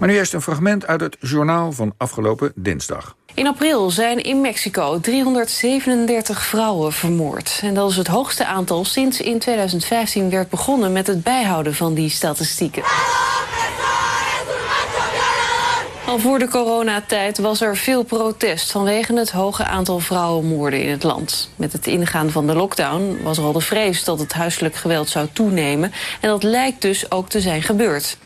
Maar nu eerst een fragment uit het journaal van afgelopen dinsdag. In april zijn in Mexico 337 vrouwen vermoord. En dat is het hoogste aantal sinds in 2015 werd begonnen met het bijhouden van die statistieken. Al voor de coronatijd was er veel protest vanwege het hoge aantal vrouwenmoorden in het land. Met het ingaan van de lockdown was er al de vrees dat het huiselijk geweld zou toenemen. En dat lijkt dus ook te zijn gebeurd.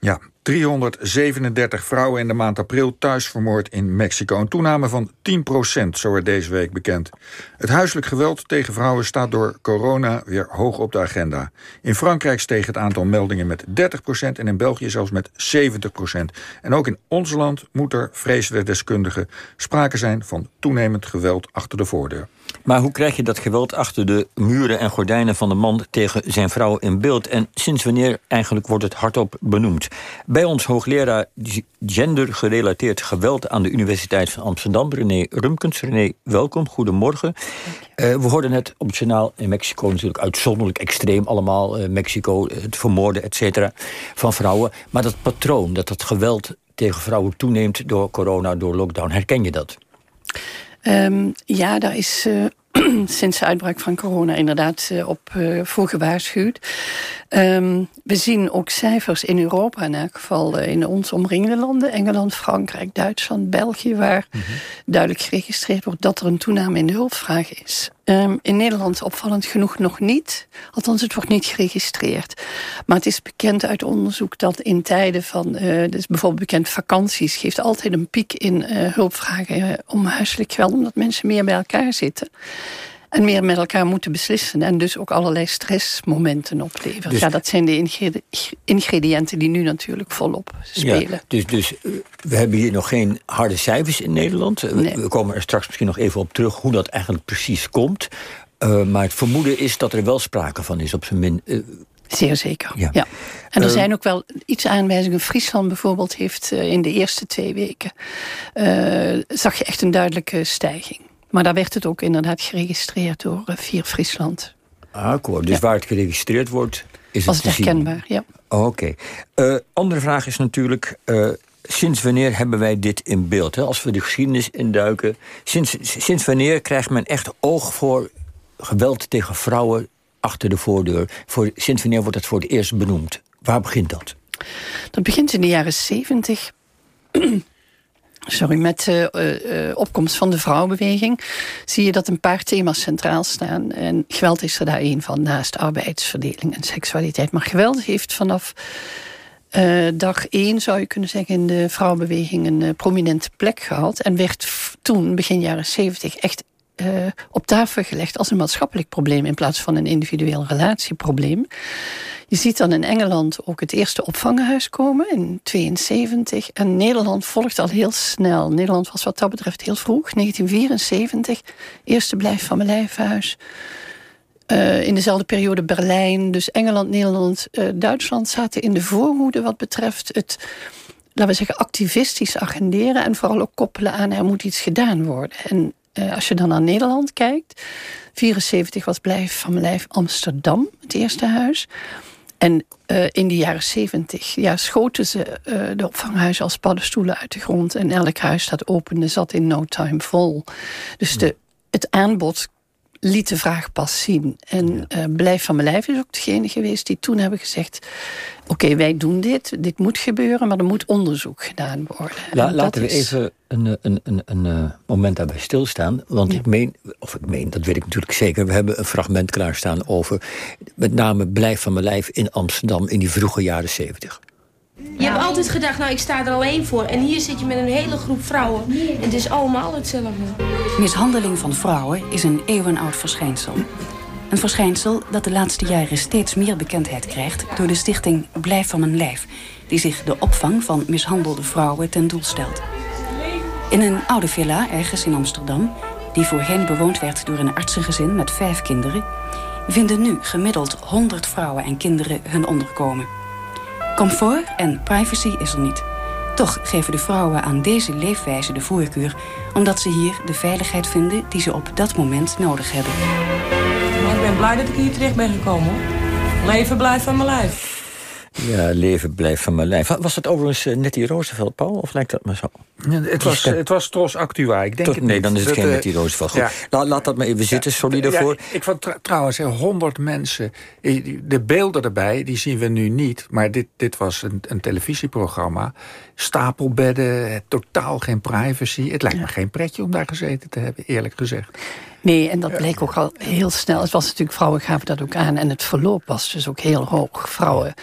Ja, 337 vrouwen in de maand april thuis vermoord in Mexico. Een toename van 10% zo werd deze week bekend. Het huiselijk geweld tegen vrouwen staat door corona weer hoog op de agenda. In Frankrijk steeg het aantal meldingen met 30% en in België zelfs met 70% En ook in ons land moet er, vrezen de deskundigen, sprake zijn van toenemend geweld achter de voordeur. Maar hoe krijg je dat geweld achter de muren en gordijnen van de man tegen zijn vrouw in beeld? En sinds wanneer eigenlijk wordt het hardop benoemd? Bij ons hoogleraar gendergerelateerd geweld aan de Universiteit van Amsterdam, René Rumkens. René, welkom, goedemorgen. Uh, we hoorden net op het journaal in Mexico natuurlijk uitzonderlijk extreem allemaal. Uh, Mexico, het vermoorden, et cetera, van vrouwen. Maar dat patroon, dat het geweld tegen vrouwen toeneemt door corona, door lockdown, herken je dat? Um, ja, daar is uh, sinds de uitbraak van corona inderdaad uh, op uh, voor gewaarschuwd. Um, we zien ook cijfers in Europa, in elk geval in ons omringende landen, Engeland, Frankrijk, Duitsland, België, waar mm -hmm. duidelijk geregistreerd wordt dat er een toename in de hulpvraag is. Um, in Nederland opvallend genoeg nog niet. Althans, het wordt niet geregistreerd. Maar het is bekend uit onderzoek dat in tijden van... Uh, dus bijvoorbeeld bekend vakanties... geeft altijd een piek in uh, hulpvragen om huiselijk geweld... omdat mensen meer bij elkaar zitten. En meer met elkaar moeten beslissen. En dus ook allerlei stressmomenten opleveren. Dus, ja, dat zijn de ingrediënten die nu natuurlijk volop spelen. Ja, dus, dus we hebben hier nog geen harde cijfers in Nederland. Nee. We komen er straks misschien nog even op terug hoe dat eigenlijk precies komt. Uh, maar het vermoeden is dat er wel sprake van is op zijn min. Uh, Zeer zeker, ja. ja. En er uh, zijn ook wel iets aanwijzingen. Friesland bijvoorbeeld heeft in de eerste twee weken... zag je echt een duidelijke stijging. Maar daar werd het ook inderdaad geregistreerd door uh, Vier Friesland. Ah, akkoord. Dus ja. waar het geregistreerd wordt, is Was het het herkenbaar, ja. Oké. Okay. Uh, andere vraag is natuurlijk... Uh, sinds wanneer hebben wij dit in beeld? Hè? Als we de geschiedenis induiken... Sinds, sinds wanneer krijgt men echt oog voor geweld tegen vrouwen achter de voordeur? Voor, sinds wanneer wordt het voor het eerst benoemd? Waar begint dat? Dat begint in de jaren zeventig sorry, met de uh, uh, opkomst van de vrouwenbeweging zie je dat een paar thema's centraal staan. En geweld is er daar een van, naast arbeidsverdeling en seksualiteit. Maar geweld heeft vanaf uh, dag één, zou je kunnen zeggen, in de vrouwenbeweging een prominente plek gehad. En werd toen, begin jaren zeventig, echt op tafel gelegd als een maatschappelijk probleem in plaats van een individueel relatieprobleem. Je ziet dan in Engeland ook het eerste opvanghuis komen in 72. En Nederland volgt al heel snel. Nederland was wat dat betreft heel vroeg, 1974. Eerste blijf van mijn lijfhuis. Uh, in dezelfde periode Berlijn. Dus Engeland, Nederland, uh, Duitsland zaten in de voorhoede wat betreft het, laten we zeggen, activistisch agenderen. En vooral ook koppelen aan er moet iets gedaan worden. En uh, als je dan naar Nederland kijkt. 74 was Blijf van mijn lijf Amsterdam, het eerste huis. En uh, in de jaren zeventig ja, schoten ze uh, de opvanghuizen als paddenstoelen uit de grond. En elk huis dat opende zat in no time vol. Dus de, het aanbod liet de vraag pas zien. En ja. uh, Blijf van mijn lijf is ook degene geweest die toen hebben gezegd... oké, okay, wij doen dit, dit moet gebeuren, maar er moet onderzoek gedaan worden. La, laten we is... even een, een, een, een, moment daarbij stilstaan. Want ja. ik meen, of ik meen, dat weet ik natuurlijk zeker... we hebben een fragment klaarstaan over met name Blijf van mijn lijf in Amsterdam... in die vroege jaren zeventig. Je hebt altijd gedacht, nou ik sta er alleen voor. En hier zit je met een hele groep vrouwen. En het is allemaal hetzelfde. Mishandeling van vrouwen is een eeuwenoud verschijnsel. Een verschijnsel dat de laatste jaren steeds meer bekendheid krijgt... door de stichting Blijf van mijn lijf... die zich de opvang van mishandelde vrouwen ten doel stelt. In een oude villa ergens in Amsterdam... die voorheen bewoond werd door een artsengezin met vijf kinderen... vinden nu gemiddeld 100 vrouwen en kinderen hun onderkomen... Comfort en privacy is er niet. Toch geven de vrouwen aan deze leefwijze de voorkeur... omdat ze hier de veiligheid vinden die ze op dat moment nodig hebben. Ik ben blij dat ik hier terecht ben gekomen. Leven blijft van mijn lijf. Ja, leven blijft van mijn lijf. Was het overigens uh, Nettie Roosevelt, Paul? Of lijkt dat maar zo? het, was, het was Tros Actua, ik denk Tot, het Nee, niet. dan is het Dat, geen eh, Nettie Roosevelt. Goed, laat, laat dat maar even zitten, sorry daarvoor. Ik vond tr- trouwens, honderd mensen. eh, De beelden erbij, die zien we nu niet. Maar dit, dit was een, een televisieprogramma. Stapelbedden, totaal geen privacy. Het lijkt me geen pretje om daar gezeten te hebben, eerlijk gezegd. Nee, en dat bleek ook al heel snel. Het was natuurlijk, vrouwen gaven dat ook aan. En het verloop was dus ook heel hoog. Vrouwen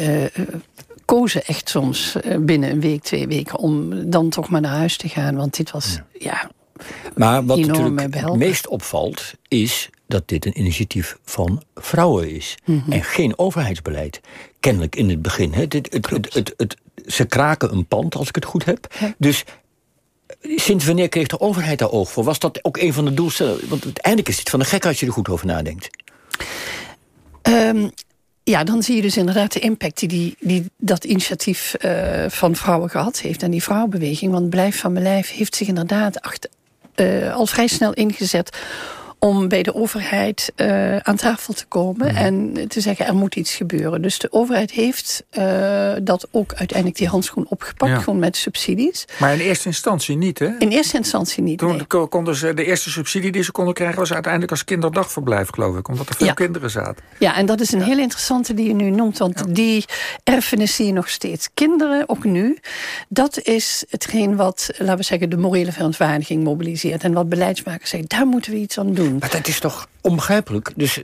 uh, kozen echt soms uh, binnen een week, twee weken... om dan toch maar naar huis te gaan. Want dit was, ja, ja Maar wat natuurlijk het meest opvalt... is dat dit een initiatief van vrouwen is. Mhm. En geen overheidsbeleid. Kennelijk in het begin. Hè. Dit, het, het, het, het, ze kraken een pand, als ik het goed heb. Ja. Dus sinds wanneer kreeg de overheid daar oog voor? Was dat ook een van de doelstellingen? Want uiteindelijk is dit van de gek als je er goed over nadenkt. Um, ja, dan zie je dus inderdaad de impact die, die, dat initiatief uh, van vrouwen gehad heeft. En die vrouwenbeweging, want Blijf van mijn lijf heeft zich inderdaad achter, uh, al vrij snel ingezet om bij de overheid uh, aan tafel te komen mm. en te zeggen er moet iets gebeuren. Dus de overheid heeft uh, dat ook uiteindelijk die handschoen opgepakt, ja. gewoon met subsidies. Maar in eerste instantie niet, hè? In eerste instantie niet, Toen nee. konden ze, de eerste subsidie die ze konden krijgen was uiteindelijk als kinderdagverblijf, geloof ik. Omdat er veel ja. kinderen zaten. Ja, en dat is een heel interessante die je nu noemt, want die erfenis zie je nog steeds. Kinderen, ook nu, dat is hetgeen wat, laten we zeggen, de morele verontwaardiging mobiliseert. En wat beleidsmakers zeggen, daar moeten we iets aan doen. Maar dat is toch onbegrijpelijk? Dus,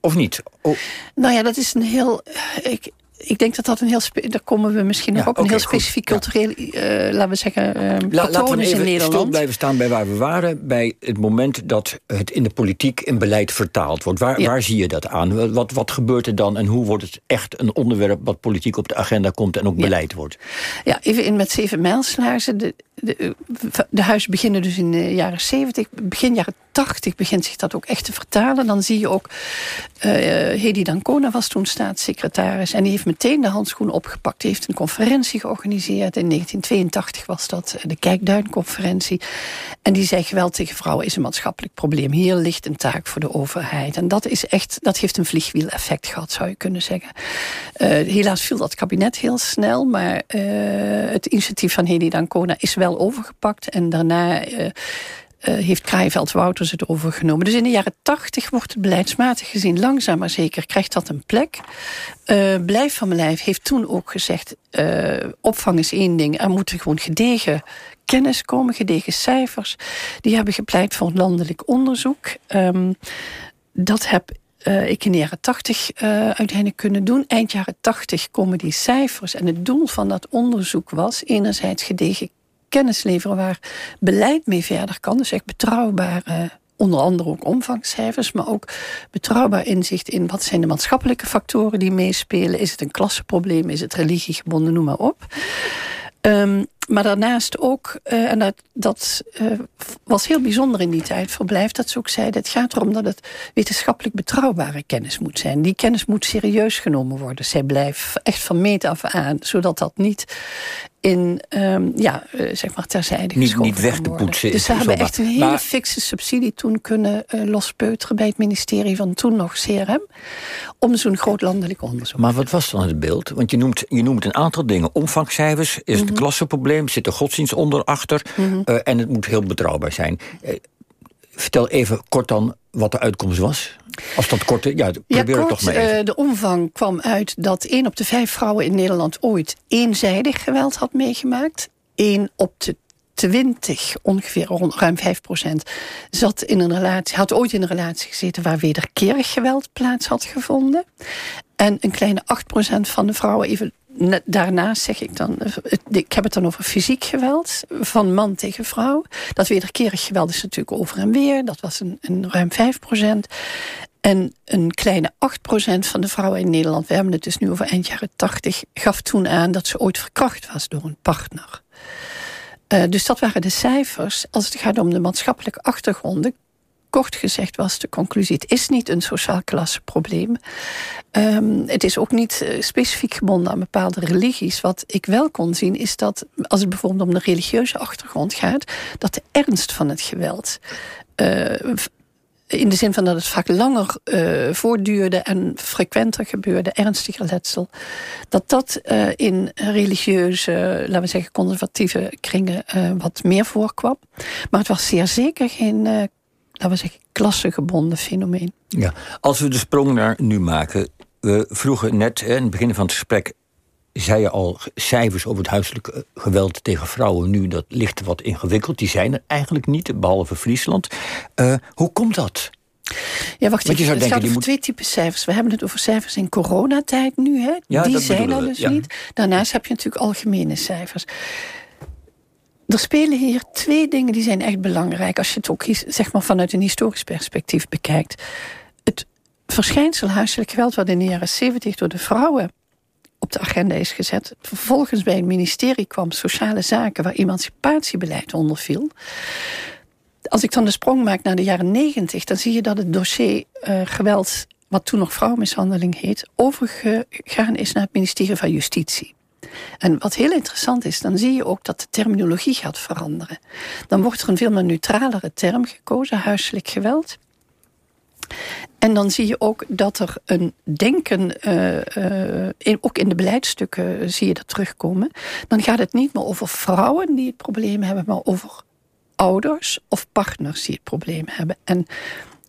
of niet? Oh. Nou ja, dat is een heel... Ik, ik denk dat dat een heel... Daar komen we misschien nog Ja, een heel goed. specifiek cultureel... eh, laten we zeggen, eh La, laten patroon we in stil Nederland. blijven staan bij waar we waren. Bij het moment dat het in de politiek in beleid vertaald wordt. Waar, Ja. waar zie je dat aan? Wat, wat gebeurt er dan? En hoe wordt het echt een onderwerp... wat politiek op de agenda komt en ook beleid wordt? Ja, even in met zeven mijlslaarzen. De, de, de huizen beginnen dus in de jaren 70. Begin jaren 80 begint zich dat ook echt te vertalen. Dan zie je ook... eh Hedy Dancona was toen staatssecretaris. En die heeft meteen de handschoen opgepakt. Die heeft een conferentie georganiseerd. In 1982 was dat eh, de Kijkduinconferentie. En die zei geweld tegen vrouwen is een maatschappelijk probleem. Hier ligt een taak voor de overheid. En dat is echt, dat heeft een vliegwiel-effect gehad, zou je kunnen zeggen. Uh, helaas viel dat kabinet heel snel. Maar uh, het initiatief van Hedy Dancona is wel overgepakt. En daarna... uh, heeft Kraaienveld Wouters het overgenomen. Dus in de jaren tachtig wordt het beleidsmatig gezien langzaam maar zeker krijgt dat een plek. Uh, Blijf van mijn lijf heeft toen ook gezegd... Uh, opvang is één ding, er moeten gewoon gedegen kennis komen, gedegen cijfers. Die hebben gepleit voor landelijk onderzoek. Um, dat heb ik in de jaren tachtig uh, uiteindelijk kunnen doen. Eind jaren tachtig komen die cijfers. En het doel van dat onderzoek was enerzijds gedegen kennis leveren waar beleid mee verder kan. Dus echt betrouwbaar, uh, onder andere ook omvangcijfers, maar ook betrouwbaar inzicht in wat zijn de maatschappelijke factoren die meespelen. Is het een klassenprobleem, is het religiegebonden, noem maar op. Um, maar daarnaast ook, uh, en dat, dat uh, was heel bijzonder in die tijd, verblijf, dat ze ook zeiden, het gaat erom dat het wetenschappelijk betrouwbare kennis moet zijn. Die kennis moet serieus genomen worden. Zij blijft echt van meet af aan, zodat dat niet in, um, ja, uh, zeg maar terzijde Niet, niet weg te poetsen. Dus ze hebben zomaar. echt een hele maar, fikse subsidie toen kunnen lospeuteren bij het ministerie van toen nog CRM, om zo'n groot landelijk onderzoek Maar wat was dan het beeld? Want je noemt, je noemt een aantal dingen. Omvangcijfers, is het Mhm. een klassenprobleem, zit er godsdienst onder, achter. Mm -hmm. uh, en het moet heel betrouwbaar zijn. Uh, vertel even kort dan wat de uitkomst was. Als dat korte, ja, probeer ja, het kort, toch even. Uh, de omvang kwam uit dat één op de vijf vrouwen in Nederland ooit eenzijdig geweld had meegemaakt. Eén op de 20, ongeveer ruim 5 procent, zat in een relatie, had ooit in een relatie gezeten waar wederkerig geweld plaats had gevonden. En een kleine 8 procent van de vrouwen, even daarnaast zeg ik dan, ik heb het dan over fysiek geweld van man tegen vrouw. Dat wederkerig geweld is natuurlijk over en weer, dat was een, een ruim 5 procent. En een kleine 8% van de vrouwen in Nederland, we hebben het dus nu over eind jaren 80, gaf toen aan dat ze ooit verkracht was door een partner. Uh, dus dat waren de cijfers. Als het gaat om de maatschappelijke achtergronden, kort gezegd was de conclusie: het is niet een sociaal klassenprobleem. Um, het is ook niet uh, specifiek gebonden aan bepaalde religies. Wat ik wel kon zien is dat, als het bijvoorbeeld om de religieuze achtergrond gaat, dat de ernst van het geweld. Uh, in de zin van dat het vaak langer uh, voortduurde en frequenter gebeurde, ernstige letsel, dat dat in religieuze, laten we zeggen, conservatieve kringen wat meer voorkwam. Maar het was zeer zeker geen, laten we zeggen, klassegebonden fenomeen. Ja, als we de sprong naar nu maken, we vroegen net in het begin van het gesprek zei je al cijfers over het huiselijk geweld tegen vrouwen nu, dat ligt wat ingewikkeld. Die zijn er eigenlijk niet, behalve Friesland. Uh, hoe komt dat? Ja, wacht even. Het gaat over moet... twee typen cijfers. We hebben het over cijfers in coronatijd nu. Hè? Ja, die zijn er dus ja. niet. Daarnaast heb je natuurlijk algemene cijfers. Er spelen hier twee dingen die zijn echt belangrijk... als je het ook zeg maar, vanuit een historisch perspectief bekijkt. Het verschijnsel huiselijk geweld... wat in de jaren 70 door de vrouwen op de agenda is gezet. Vervolgens bij het ministerie kwam Sociale Zaken... waar emancipatiebeleid onder viel. Als ik dan de sprong maak naar de jaren negentig... dan zie je dat het dossier uh, geweld, wat toen nog vrouwenmishandeling heet... overgegaan is naar het ministerie van Justitie. En wat heel interessant is, dan zie je ook dat de terminologie gaat veranderen. Dan wordt er een veel meer neutralere term gekozen, huiselijk geweld. En dan zie je ook dat er een denken, uh, uh, ook in de beleidsstukken zie je dat terugkomen. Dan gaat het niet meer over vrouwen die het probleem hebben, maar over ouders of partners die het probleem hebben. En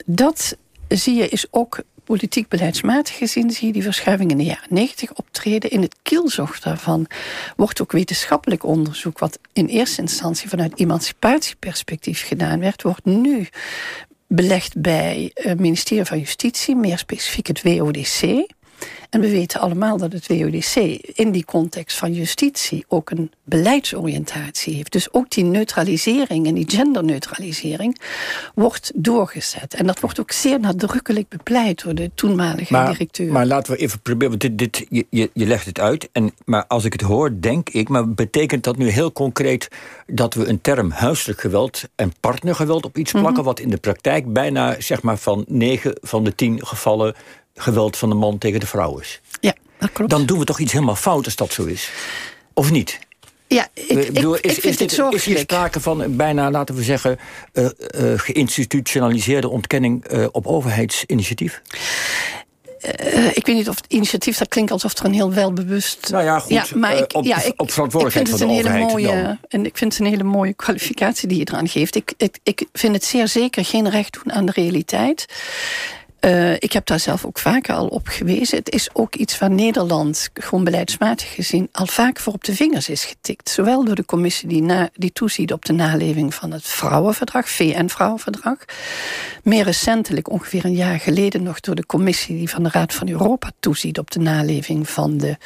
dat zie je is ook politiek beleidsmatig gezien zie je die verschuiving in de jaren 90 optreden. In het kielzocht daarvan wordt ook wetenschappelijk onderzoek, wat in eerste instantie vanuit emancipatieperspectief gedaan werd, wordt nu belegd bij het ministerie van Justitie, meer specifiek het WODC. En we weten allemaal dat het WODC in die context van justitie ook een beleidsoriëntatie heeft. Dus ook die neutralisering en die genderneutralisering wordt doorgezet. En dat wordt ook zeer nadrukkelijk bepleit door de toenmalige maar, directeur. Maar laten we even proberen, want dit, dit, je, je legt het uit. En, maar als ik het hoor, denk ik, maar betekent dat nu heel concreet dat we een term huiselijk geweld en partnergeweld op iets plakken, mm wat in de praktijk bijna zeg maar van 9 van de 10 gevallen geweld van de man tegen de vrouw is. Ja, dat klopt. Dan doen we toch iets helemaal fout als dat zo is? Of niet? Ja, ik, bedoel, is, ik vind is dit, Is hier sprake van bijna, laten we zeggen... Uh, uh, geïnstitutionaliseerde ontkenning uh, op overheidsinitiatief? Uh, ik weet niet of het initiatief, dat klinkt alsof er een heel welbewust... Nou ja, goed, ja, maar ik, op, ja, ik, op verantwoordelijkheid van de overheid. Mooie, dan. En ik vind het een hele mooie kwalificatie die je eraan geeft. Ik, ik, ik vind het zeer zeker geen recht doen aan de realiteit. Uh, ik heb daar zelf ook vaker al op gewezen. Het is ook iets waar Nederland, gewoon beleidsmatig gezien... al vaak voor op de vingers is getikt. Zowel door de commissie die, na, die toeziet op de naleving van het vrouwenverdrag... VN-vrouwenverdrag. Meer recentelijk, ongeveer een jaar geleden nog... door de commissie die van de Raad van Europa toeziet... op de naleving van de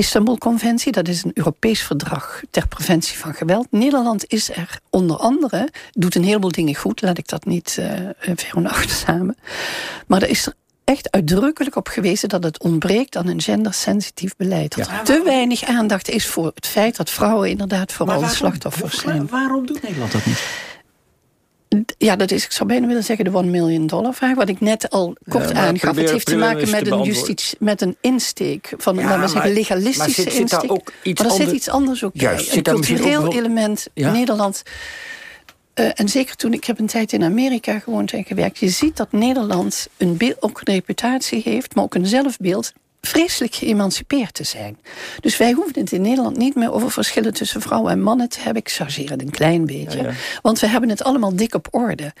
Istanbul-conventie, dat is een Europees verdrag ter preventie van geweld. Nederland is er onder andere, doet een heleboel dingen goed, laat ik dat niet uh, veronachtzamen. Maar er is er echt uitdrukkelijk op gewezen dat het ontbreekt aan een gendersensitief beleid. Dat er te weinig aandacht is voor het feit dat vrouwen inderdaad vooral slachtoffers zijn. Waarom doet Nederland dat niet? Ja, dat is, ik zou bijna willen zeggen, de one million dollar vraag. Wat ik net al kort ja, aangaf. het heeft te maken met, een justitie, met een insteek. Van ja, laten we zeggen, legalistische maar zit, insteek. Zit ook iets maar er zit iets anders ook Juist, bij. Een cultureel element. Ja? Nederland... Uh, en zeker toen, ik heb een tijd in Amerika gewoond en gewerkt. Je ziet dat Nederland een beeld, ook een reputatie heeft, maar ook een zelfbeeld vreselijk geëmancipeerd te zijn. Dus wij hoeven het in Nederland niet meer over verschillen tussen vrouwen en mannen te hebben. Ik chargeer het een klein beetje. Want we hebben het allemaal dik op orde.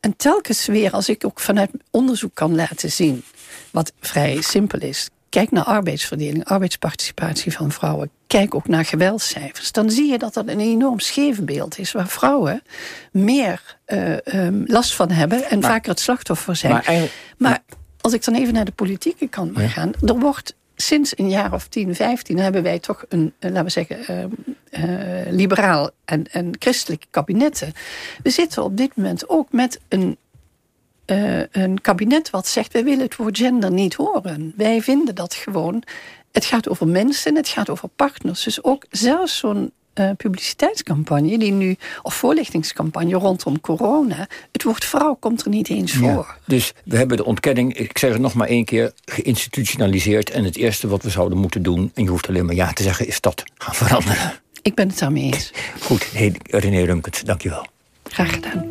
En telkens weer, als ik ook vanuit onderzoek kan laten zien, wat vrij simpel is. Kijk naar arbeidsverdeling, arbeidsparticipatie van vrouwen. Kijk ook naar geweldscijfers. Dan zie je dat dat een enorm scheef beeld is. Waar vrouwen meer uh, um, last van hebben en maar, vaker het slachtoffer zijn. Maar, maar als ik dan even naar de politieke kant mag gaan. Er wordt sinds een jaar of 10, 15 hebben wij toch een, eh, laten we zeggen, uh, uh, liberaal en, en christelijk kabinetten. We zitten op dit moment ook met een, een kabinet wat zegt: wij willen het woord gender niet horen. Wij vinden dat gewoon. Het gaat over mensen, het gaat over partners. Dus ook zelfs zo'n uh, publiciteitscampagne die nu, of voorlichtingscampagne rondom corona, het woord vrouw komt er niet eens voor. Ja, dus we hebben de ontkenning, ik zeg het nog maar één keer, geïnstitutionaliseerd. En het eerste wat we zouden moeten doen, en je hoeft alleen maar ja te zeggen, is dat gaan veranderen. Ik ben het daarmee eens. Goed, René Runkert, dankjewel. Graag gedaan.